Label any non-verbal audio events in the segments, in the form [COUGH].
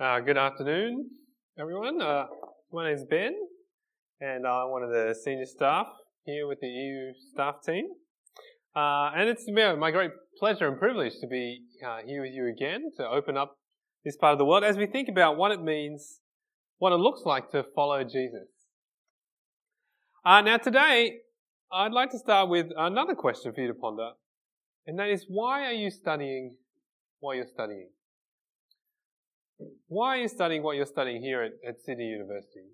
Uh, good afternoon, everyone. Uh, my name is Ben, and I'm one of the senior staff here with the EU staff team. Uh, and it's my great pleasure and privilege to be uh, here with you again to open up this part of the world as we think about what it means, what it looks like to follow Jesus. Uh, now, today, I'd like to start with another question for you to ponder, and that is why are you studying what you're studying? Why are you studying what you're studying here at, at Sydney University?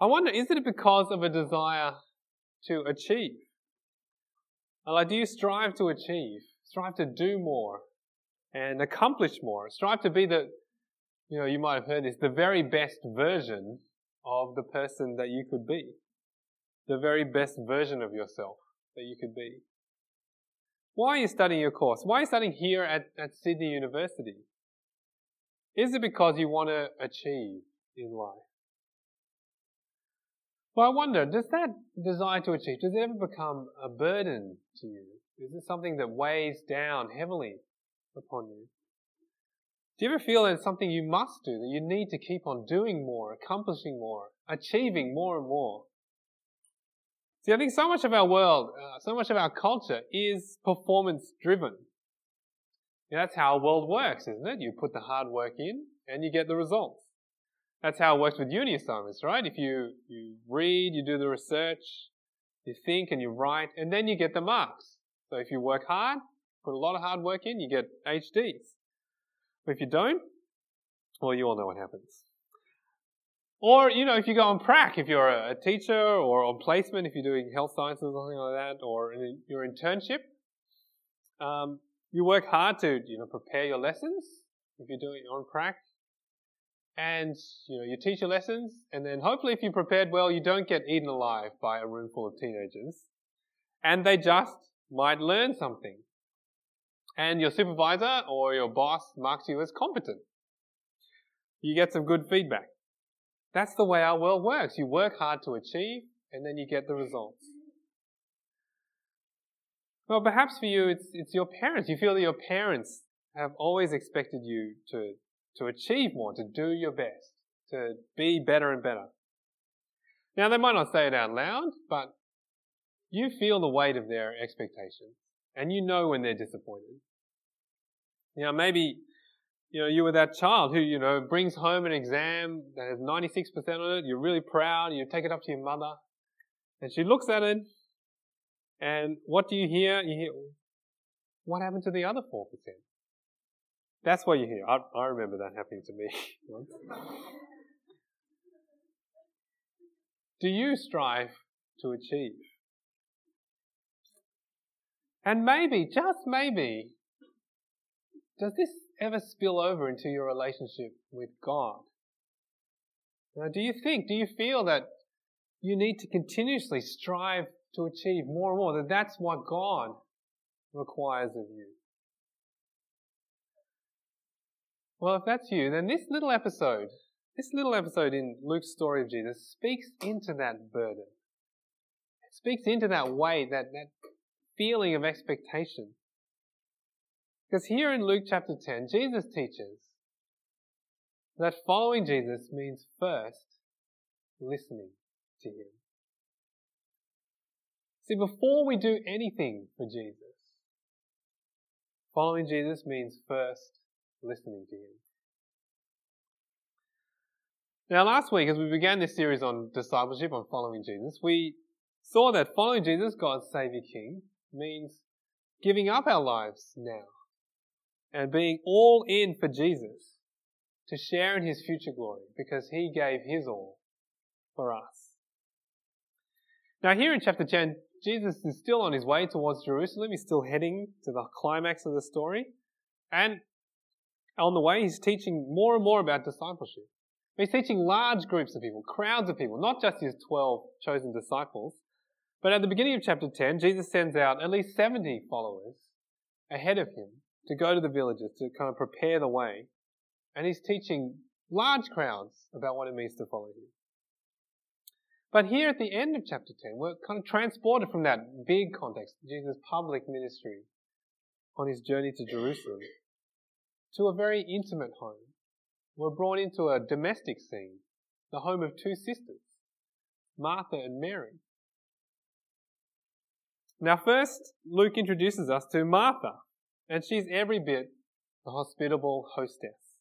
I wonder, is it because of a desire to achieve? Like, do you strive to achieve? Strive to do more and accomplish more? Strive to be the, you know, you might have heard this, the very best version of the person that you could be. The very best version of yourself that you could be. Why are you studying your course? Why are you studying here at, at Sydney University? Is it because you want to achieve in life? Well, I wonder, does that desire to achieve, does it ever become a burden to you? Is it something that weighs down heavily upon you? Do you ever feel that it's something you must do, that you need to keep on doing more, accomplishing more, achieving more and more? See, I think so much of our world, uh, so much of our culture is performance driven. That's how a world works, isn't it? You put the hard work in and you get the results. That's how it works with uni assignments, right? If you, you read, you do the research, you think and you write, and then you get the marks. So if you work hard, put a lot of hard work in, you get HDs. But if you don't, well, you all know what happens. Or, you know, if you go on prac, if you're a teacher or on placement, if you're doing health sciences or something like that, or in your internship, um, you work hard to, you know, prepare your lessons if you're doing it on prac. And, you know, you teach your lessons, and then hopefully if you prepared well, you don't get eaten alive by a room full of teenagers. And they just might learn something. And your supervisor or your boss marks you as competent. You get some good feedback. That's the way our world works. You work hard to achieve, and then you get the results. Well, perhaps for you, it's, it's your parents. You feel that your parents have always expected you to, to achieve more, to do your best, to be better and better. Now, they might not say it out loud, but you feel the weight of their expectations, and you know when they're disappointed. You know, maybe, you know, you were that child who, you know, brings home an exam that has 96% on it, you're really proud, you take it up to your mother, and she looks at it, and what do you hear? You hear, what happened to the other 4%? That's what you hear. I, I remember that happening to me [LAUGHS] once. do you strive to achieve? And maybe, just maybe, does this ever spill over into your relationship with God? Now, do you think, do you feel that you need to continuously strive to achieve more and more, that that's what God requires of you. Well, if that's you, then this little episode, this little episode in Luke's story of Jesus speaks into that burden. It speaks into that weight, that, that feeling of expectation. Because here in Luke chapter 10, Jesus teaches that following Jesus means first listening to Him. See, before we do anything for Jesus, following Jesus means first listening to Him. Now, last week, as we began this series on discipleship, on following Jesus, we saw that following Jesus, God's Savior King, means giving up our lives now and being all in for Jesus to share in His future glory because He gave His all for us. Now, here in chapter 10, Jesus is still on his way towards Jerusalem. He's still heading to the climax of the story. And on the way, he's teaching more and more about discipleship. He's teaching large groups of people, crowds of people, not just his 12 chosen disciples. But at the beginning of chapter 10, Jesus sends out at least 70 followers ahead of him to go to the villages to kind of prepare the way. And he's teaching large crowds about what it means to follow him. But here at the end of chapter 10, we're kind of transported from that big context, Jesus' public ministry on his journey to Jerusalem. to a very intimate home. We're brought into a domestic scene, the home of two sisters, Martha and Mary. Now, first, Luke introduces us to Martha, and she's every bit the hospitable hostess.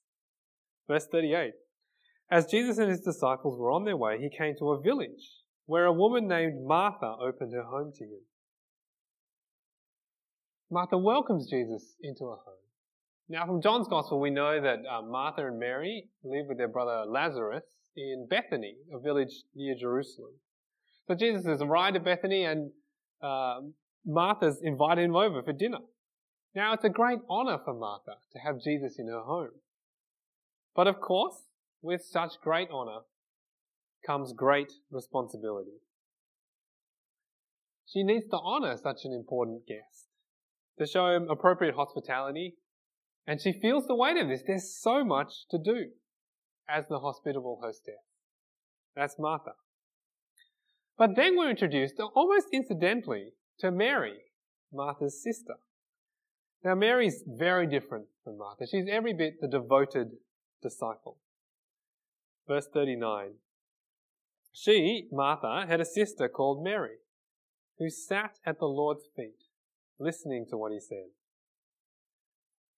Verse 38 As Jesus and his disciples were on their way, he came to a village where a woman named Martha opened her home to him. Martha welcomes Jesus into her home. Now, from John's Gospel, we know that uh, Martha and Mary lived with their brother Lazarus in Bethany, a village near Jerusalem. So Jesus has arrived at Bethany and uh, Martha's invited him over for dinner. Now, it's a great honor for Martha to have Jesus in her home. But of course, with such great honor comes great responsibility. She needs to honor such an important guest, to show him appropriate hospitality, and she feels the weight of this. There's so much to do as the hospitable hostess. That's Martha. But then we're introduced, almost incidentally, to Mary, Martha's sister. Now, Mary's very different from Martha. She's every bit the devoted disciple. Verse 39. She, Martha, had a sister called Mary, who sat at the Lord's feet, listening to what he said.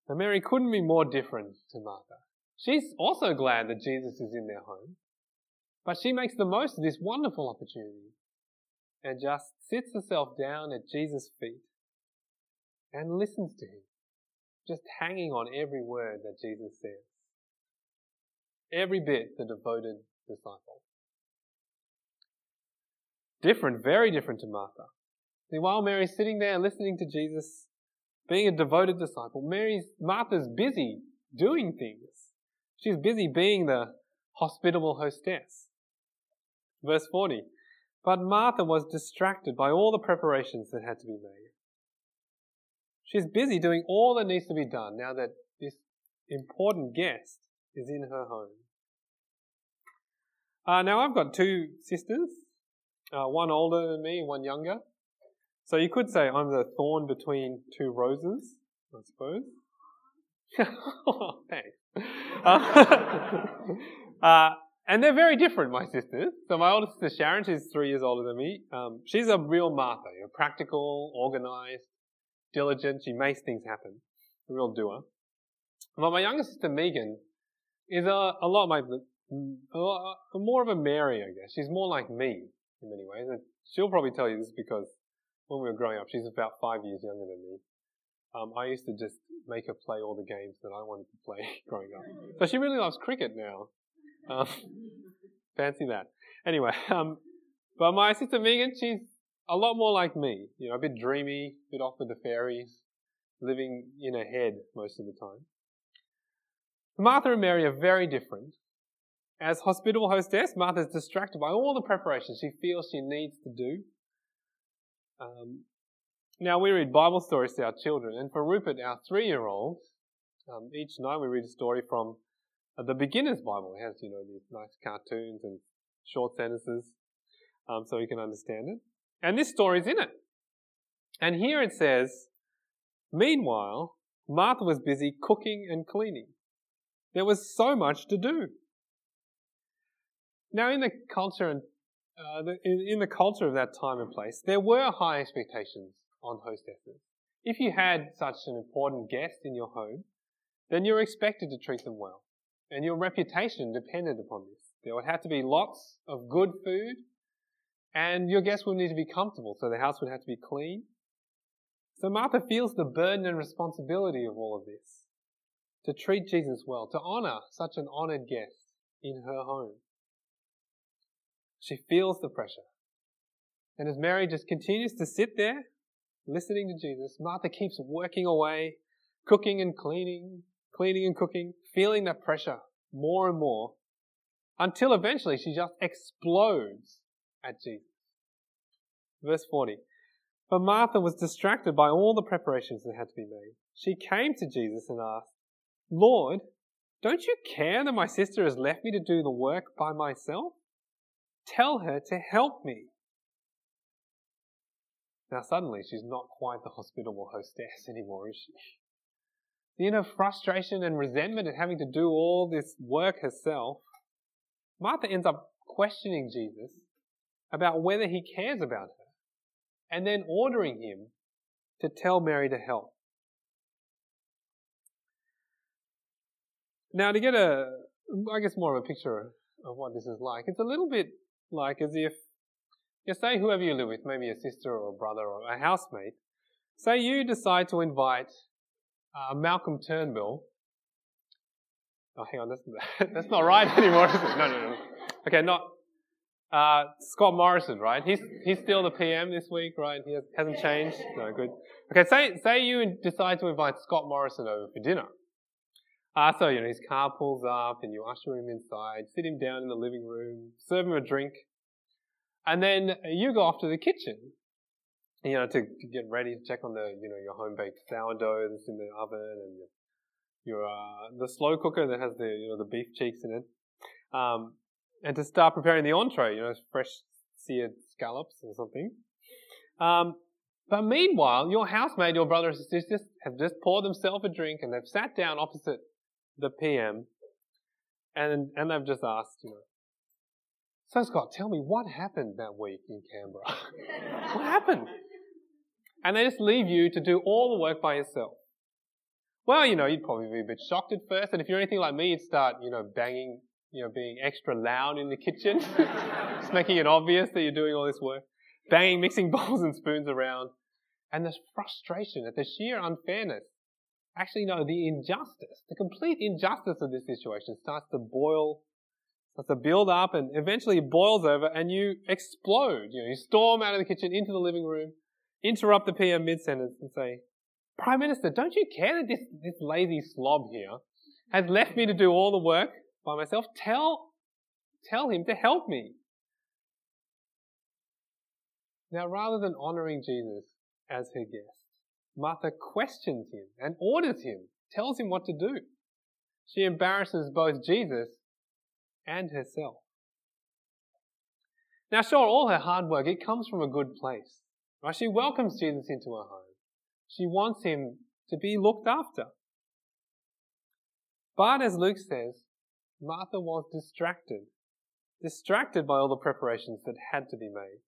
Now, Mary couldn't be more different to Martha. She's also glad that Jesus is in their home, but she makes the most of this wonderful opportunity and just sits herself down at Jesus' feet and listens to him, just hanging on every word that Jesus says. Every bit the devoted disciple. Different, very different to Martha. See, while Mary's sitting there listening to Jesus, being a devoted disciple, Mary's, Martha's busy doing things. She's busy being the hospitable hostess. Verse 40. But Martha was distracted by all the preparations that had to be made. She's busy doing all that needs to be done now that this important guest is in her home. Uh, now, I've got two sisters, uh, one older than me, and one younger. So you could say I'm the thorn between two roses, I suppose. [LAUGHS] thanks. Uh, [LAUGHS] uh, and they're very different, my sisters. So my older sister Sharon, she's three years older than me. Um, she's a real Martha, you know, practical, organized, diligent. She makes things happen. A real doer. But my younger sister Megan is a, a lot like more of a Mary, I guess. She's more like me in many ways. And she'll probably tell you this because when we were growing up, she's about five years younger than me. Um, I used to just make her play all the games that I wanted to play [LAUGHS] growing up. So she really loves cricket now. Um, [LAUGHS] fancy that. Anyway, [LAUGHS] um, but my sister Megan, she's a lot more like me. You know, a bit dreamy, a bit off with the fairies, living in her head most of the time. Martha and Mary are very different. As hospitable hostess, Martha's distracted by all the preparations she feels she needs to do. Um, now, we read Bible stories to our children, and for Rupert, our three year old, um, each night we read a story from uh, the beginner's Bible. It has, you know, these nice cartoons and short sentences um, so he can understand it. And this story's in it. And here it says, Meanwhile, Martha was busy cooking and cleaning. There was so much to do. Now, in the culture and uh, the, in, in the culture of that time and place, there were high expectations on hostesses. If you had such an important guest in your home, then you're expected to treat them well. And your reputation depended upon this. There would have to be lots of good food, and your guests would need to be comfortable, so the house would have to be clean. So Martha feels the burden and responsibility of all of this. To treat Jesus well, to honor such an honored guest in her home. She feels the pressure. And as Mary just continues to sit there, listening to Jesus, Martha keeps working away, cooking and cleaning, cleaning and cooking, feeling that pressure more and more until eventually she just explodes at Jesus. Verse 40. But Martha was distracted by all the preparations that had to be made. She came to Jesus and asked, Lord, don't you care that my sister has left me to do the work by myself? Tell her to help me. Now, suddenly, she's not quite the hospitable hostess anymore, is she? In her frustration and resentment at having to do all this work herself, Martha ends up questioning Jesus about whether he cares about her and then ordering him to tell Mary to help. Now, to get a, I guess, more of a picture of what this is like, it's a little bit like as if, you say whoever you live with, maybe a sister or a brother or a housemate, say you decide to invite uh, Malcolm Turnbull. Oh, hang on, that's, [LAUGHS] that's not right anymore, is it? No, no, no. Okay, not, uh, Scott Morrison, right? He's, he's still the PM this week, right? He has, hasn't changed. No, good. Okay, say, say you decide to invite Scott Morrison over for dinner. Uh, so, you know, his car pulls up and you usher him inside, sit him down in the living room, serve him a drink, and then you go off to the kitchen, you know, to, to get ready to check on the, you know, your home baked sourdough that's in the oven and your, your uh, the slow cooker that has the, you know, the beef cheeks in it. Um, and to start preparing the entree, you know, fresh seared scallops or something. Um, but meanwhile, your housemate, your brother or sister, have just poured themselves a drink and they've sat down opposite the PM, and and they've just asked, you know, so Scott, tell me what happened that week in Canberra. [LAUGHS] what happened? And they just leave you to do all the work by yourself. Well, you know, you'd probably be a bit shocked at first, and if you're anything like me, you'd start, you know, banging, you know, being extra loud in the kitchen, [LAUGHS] just making it obvious that you're doing all this work, banging, mixing [LAUGHS] bowls and spoons around, and the frustration at the sheer unfairness actually, no, the injustice, the complete injustice of this situation starts to boil, starts to build up, and eventually boils over, and you explode. You know, you storm out of the kitchen into the living room, interrupt the PM mid sentence, and say, Prime Minister, don't you care that this, this lazy slob here has left me to do all the work by myself? Tell, tell him to help me. Now, rather than honoring Jesus as her guest, Martha questions him and orders him, tells him what to do. She embarrasses both Jesus and herself. Now, sure, all her hard work, it comes from a good place. Right? She welcomes Jesus into her home. She wants him to be looked after. But as Luke says, Martha was distracted. Distracted by all the preparations that had to be made.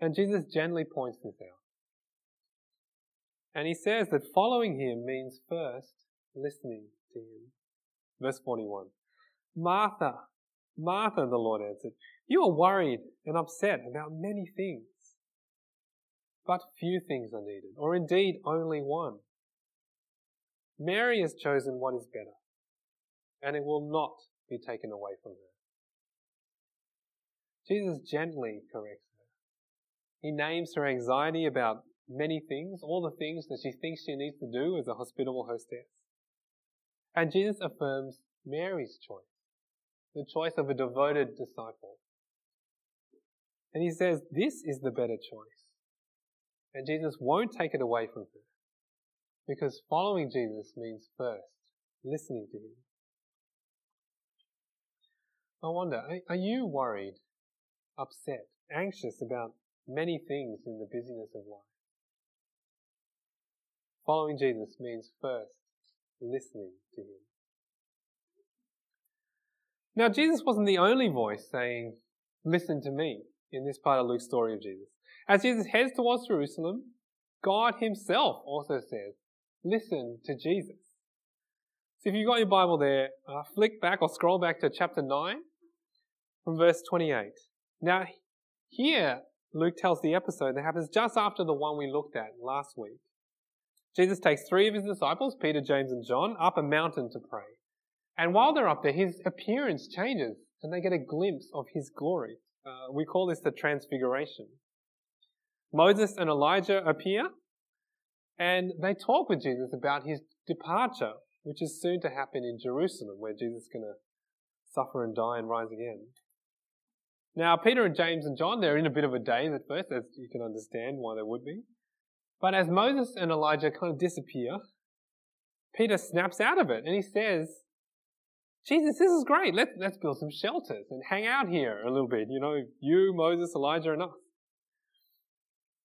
And Jesus gently points this out. And he says that following him means first listening to him. Verse 41. Martha, Martha, the Lord answered, you are worried and upset about many things. But few things are needed, or indeed only one. Mary has chosen what is better, and it will not be taken away from her. Jesus gently corrects her. He names her anxiety about many things, all the things that she thinks she needs to do as a hospitable hostess. And Jesus affirms Mary's choice, the choice of a devoted disciple. And he says, This is the better choice. And Jesus won't take it away from her. Because following Jesus means first listening to him. I wonder, are you worried, upset, anxious about many things in the busyness of life? Following Jesus means first listening to him. Now, Jesus wasn't the only voice saying, Listen to me, in this part of Luke's story of Jesus. As Jesus heads towards Jerusalem, God Himself also says, Listen to Jesus. So if you've got your Bible there, uh, flick back or scroll back to chapter 9 from verse 28. Now, here, Luke tells the episode that happens just after the one we looked at last week. Jesus takes three of his disciples, Peter, James, and John, up a mountain to pray. And while they're up there, his appearance changes and they get a glimpse of his glory. Uh, we call this the transfiguration. Moses and Elijah appear and they talk with Jesus about his departure, which is soon to happen in Jerusalem, where Jesus is going to suffer and die and rise again. Now, Peter and James and John, they're in a bit of a daze at first, as you can understand why they would be. But as Moses and Elijah kind of disappear, Peter snaps out of it and he says, Jesus, this is great. Let's, let's build some shelters and hang out here a little bit. You know, you, Moses, Elijah, and us.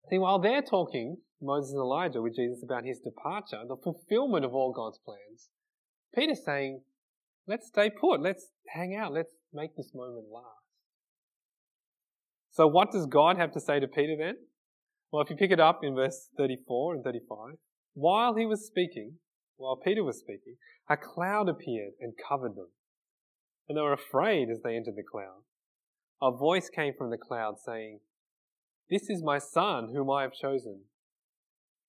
See, while they're talking Moses and Elijah with Jesus about his departure, the fulfillment of all God's plans, Peter's saying, let's stay put, let's hang out, let's make this moment last. So what does God have to say to Peter then? Well, if you pick it up in verse 34 and 35, while he was speaking, while Peter was speaking, a cloud appeared and covered them. And they were afraid as they entered the cloud. A voice came from the cloud saying, This is my son whom I have chosen.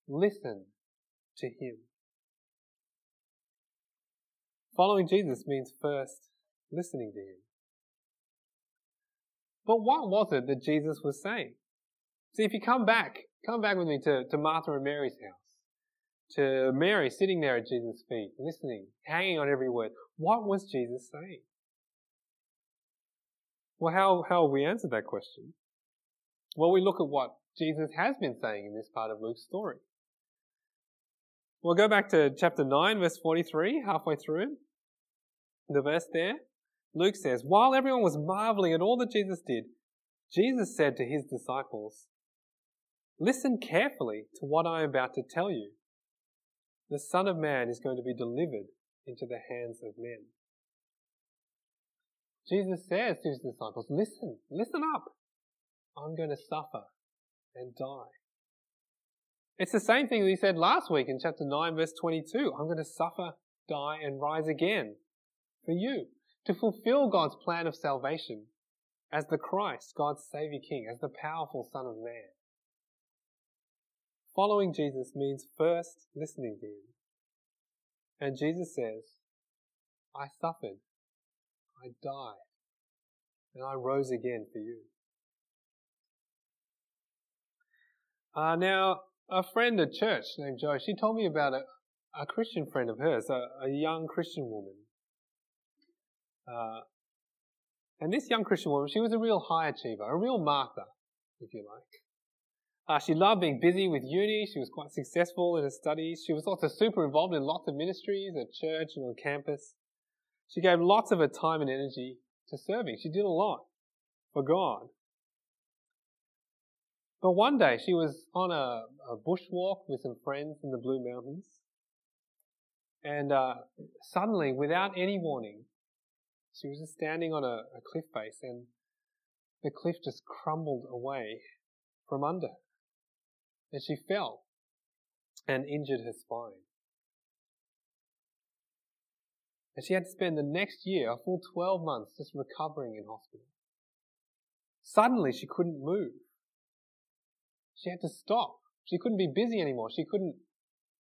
Listen to him. Following Jesus means first listening to him. But what was it that Jesus was saying? See, if you come back, come back with me to, to Martha and Mary's house, to Mary sitting there at Jesus' feet, listening, hanging on every word. What was Jesus saying? Well, how, how have we answered that question? Well, we look at what Jesus has been saying in this part of Luke's story. We'll go back to chapter 9, verse 43, halfway through. The verse there, Luke says, While everyone was marveling at all that Jesus did, Jesus said to his disciples, Listen carefully to what I am about to tell you. The Son of Man is going to be delivered into the hands of men. Jesus says to his disciples, Listen, listen up. I'm going to suffer and die. It's the same thing that he said last week in chapter 9, verse 22. I'm going to suffer, die, and rise again for you to fulfill God's plan of salvation as the Christ, God's Savior King, as the powerful Son of Man. Following Jesus means first listening to Him. And Jesus says, I suffered, I died, and I rose again for you. Uh, now, a friend at church named Joe, she told me about a, a Christian friend of hers, a, a young Christian woman. Uh, and this young Christian woman, she was a real high achiever, a real Martha, if you like. Uh, she loved being busy with uni. She was quite successful in her studies. She was also super involved in lots of ministries at church and on campus. She gave lots of her time and energy to serving. She did a lot for God. But one day she was on a, a bushwalk with some friends in the Blue Mountains. And uh, suddenly, without any warning, she was just standing on a, a cliff face and the cliff just crumbled away from under And she fell and injured her spine. And she had to spend the next year, a full 12 months, just recovering in hospital. Suddenly, she couldn't move. She had to stop. She couldn't be busy anymore. She couldn't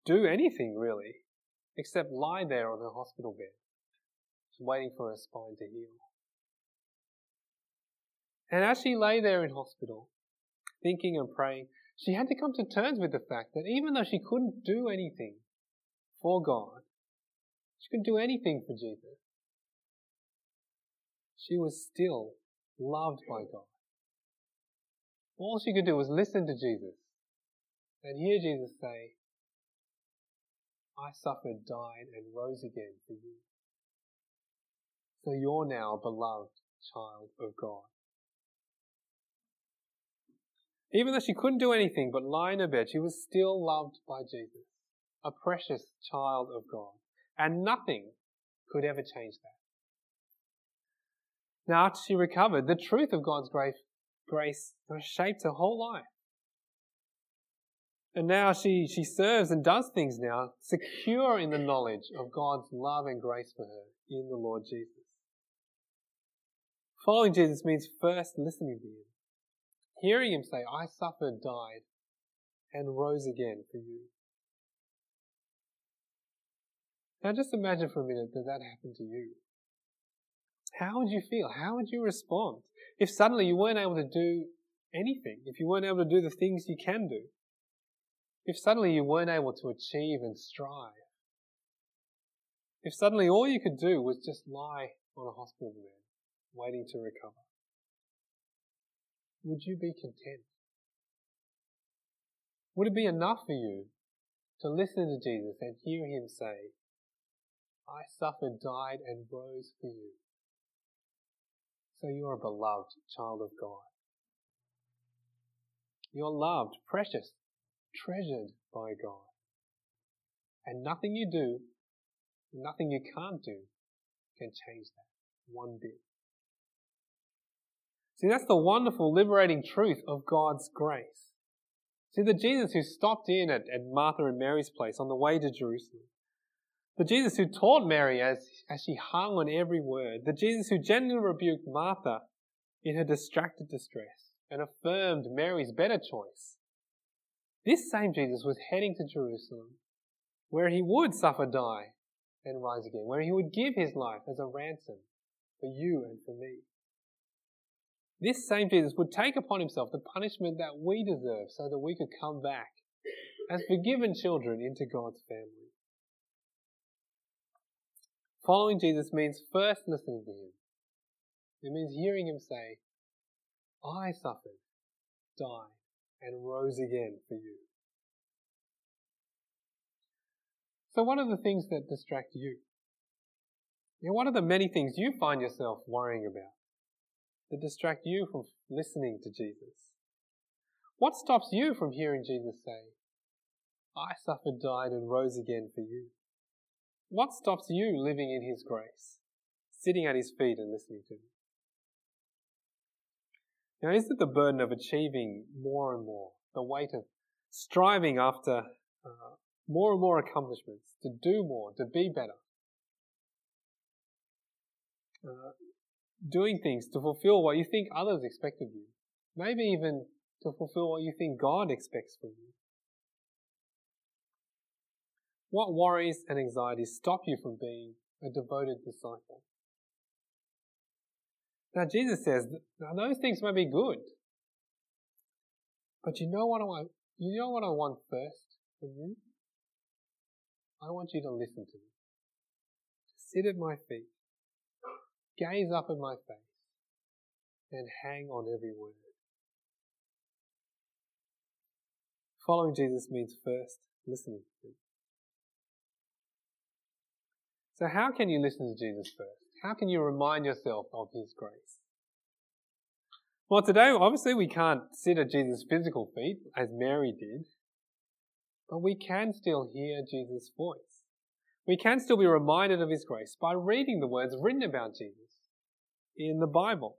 do anything really, except lie there on her hospital bed, waiting for her spine to heal. And as she lay there in hospital, thinking and praying, she had to come to terms with the fact that even though she couldn't do anything for God, she couldn't do anything for Jesus, she was still loved by God. All she could do was listen to Jesus and hear Jesus say, I suffered, died, and rose again for you. So you're now a beloved child of God. Even though she couldn't do anything but lie in her bed, she was still loved by Jesus, a precious child of God. And nothing could ever change that. Now, after she recovered, the truth of God's grace, shaped her whole life. And now she, she serves and does things now, secure in the knowledge of God's love and grace for her in the Lord Jesus. Following Jesus means first listening to Him, hearing Him say, I suffered, died, and rose again for you. Now just imagine for a minute that that happened to you. How would you feel? How would you respond? If suddenly you weren't able to do anything, if you weren't able to do the things you can do, if suddenly you weren't able to achieve and strive, if suddenly all you could do was just lie on a hospital bed, waiting to recover, would you be content? Would it be enough for you to listen to Jesus and hear him say, I suffered, died, and rose for you? So you are a beloved child of God. You're loved, precious, treasured by God. And nothing you do, nothing you can't do, can change that one bit. See, that's the wonderful, liberating truth of God's grace. See, the Jesus who stopped in at, at Martha and Mary's place on the way to Jerusalem, the Jesus who taught Mary as, as she hung on every word, the Jesus who gently rebuked Martha in her distracted distress and affirmed Mary's better choice. This same Jesus was heading to Jerusalem, where he would suffer, die, and rise again, where he would give his life as a ransom for you and for me. This same Jesus would take upon himself the punishment that we deserve so that we could come back as forgiven children into God's family. Following Jesus means first listening to him. It means hearing him say, I suffered, died, and rose again for you. So what are the things that distract you? you know, what are the many things you find yourself worrying about? That distract you from listening to Jesus? What stops you from hearing Jesus say, I suffered, died, and rose again for you? What stops you living in His grace, sitting at His feet and listening to Him? Now, is it the burden of achieving more and more, the weight of striving after uh, more and more accomplishments, to do more, to be better? Uh, doing things to fulfill what you think others expect of you. Maybe even to fulfill what you think God expects from you. What worries and anxieties stop you from being a devoted disciple? Now Jesus says, now those things may be good, but you know what I want, you know what I want first from you? I want you to listen to me. To sit at my feet gaze up at my face and hang on every word. Following Jesus means first listening to him. So how can you listen to Jesus first? How can you remind yourself of his grace? Well, today, obviously, we can't sit at Jesus' physical feet as Mary did, but we can still hear Jesus' voice. We can still be reminded of his grace by reading the words written about Jesus in the Bible.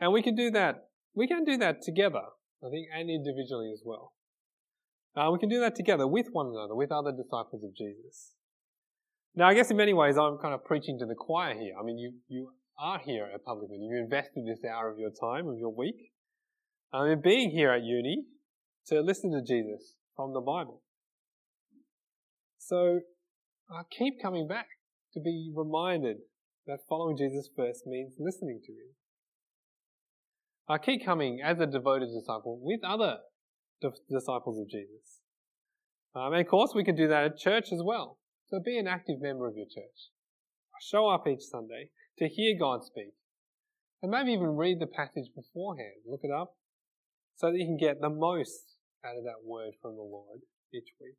And we can do that. We can do that together, I think, and individually as well. Uh, we can do that together with one another, with other disciples of Jesus. Now, I guess in many ways, I'm kind of preaching to the choir here. I mean, you, you are here at public Publican. You invested this hour of your time, of your week, um, in being here at uni to listen to Jesus from the Bible. So, I keep coming back to be reminded that following Jesus first means listening to him. I keep coming as a devoted disciple with other disciples of Jesus. Um, and of course, we can do that at church as well. So be an active member of your church. Show up each Sunday to hear God speak. And maybe even read the passage beforehand. Look it up so that you can get the most out of that word from the Lord each week.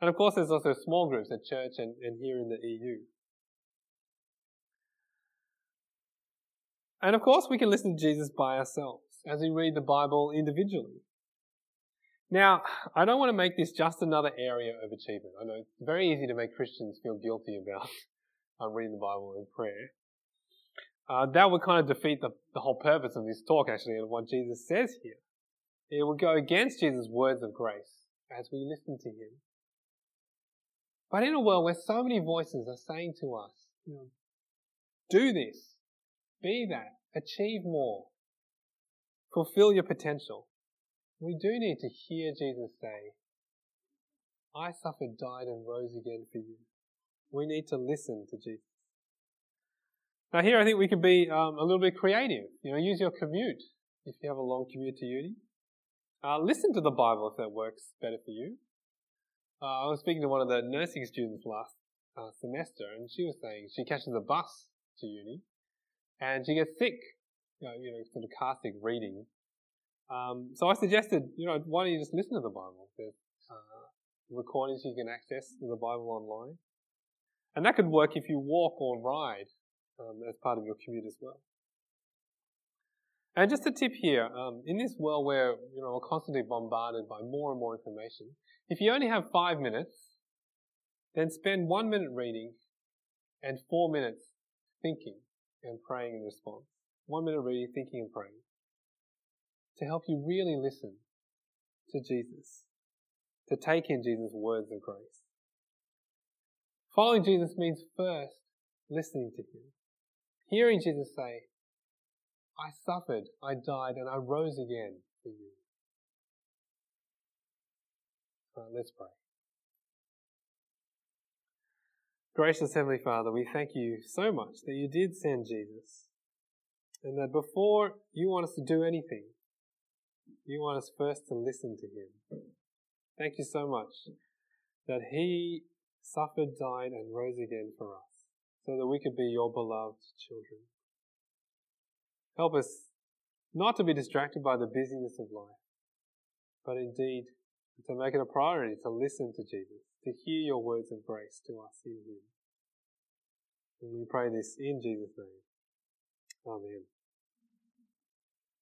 And of course, there's also small groups at church and, and here in the EU. And of course, we can listen to Jesus by ourselves as we read the Bible individually. Now, I don't want to make this just another area of achievement. I know it's very easy to make Christians feel guilty about [LAUGHS] uh, reading the Bible and prayer. Uh, that would kind of defeat the, the whole purpose of this talk, actually, and what Jesus says here. It would go against Jesus' words of grace as we listen to him. But in a world where so many voices are saying to us, you know, do this, be that. Achieve more. Fulfill your potential. We do need to hear Jesus say, I suffered, died, and rose again for you. We need to listen to Jesus. Now, here I think we can be um, a little bit creative. You know, use your commute if you have a long commute to uni. Uh, listen to the Bible if that works better for you. Uh, I was speaking to one of the nursing students last uh, semester, and she was saying she catches a bus to uni, and she gets sick, you know, you know sort of car sick reading. Um, so I suggested, you know, why don't you just listen to the Bible? There's uh, recordings you can access the Bible online. And that could work if you walk or ride um, as part of your commute as well. And just a tip here, um, in this world where you know we're constantly bombarded by more and more information, if you only have five minutes, then spend one minute reading and four minutes thinking and praying in response. One minute reading, thinking, and praying to help you really listen to Jesus, to take in Jesus' words of grace. Following Jesus means first listening to Him, hearing Jesus say, I suffered, I died, and I rose again for you. Right, let's pray. Gracious Heavenly Father, we thank you so much that you did send Jesus, and that before you want us to do anything, you want us first to listen to Him. Thank you so much that He suffered, died, and rose again for us, so that we could be your beloved children. Help us not to be distracted by the busyness of life, but indeed to make it a priority to listen to Jesus, to hear your words of grace to us in Him. And we pray this in Jesus' name. Amen.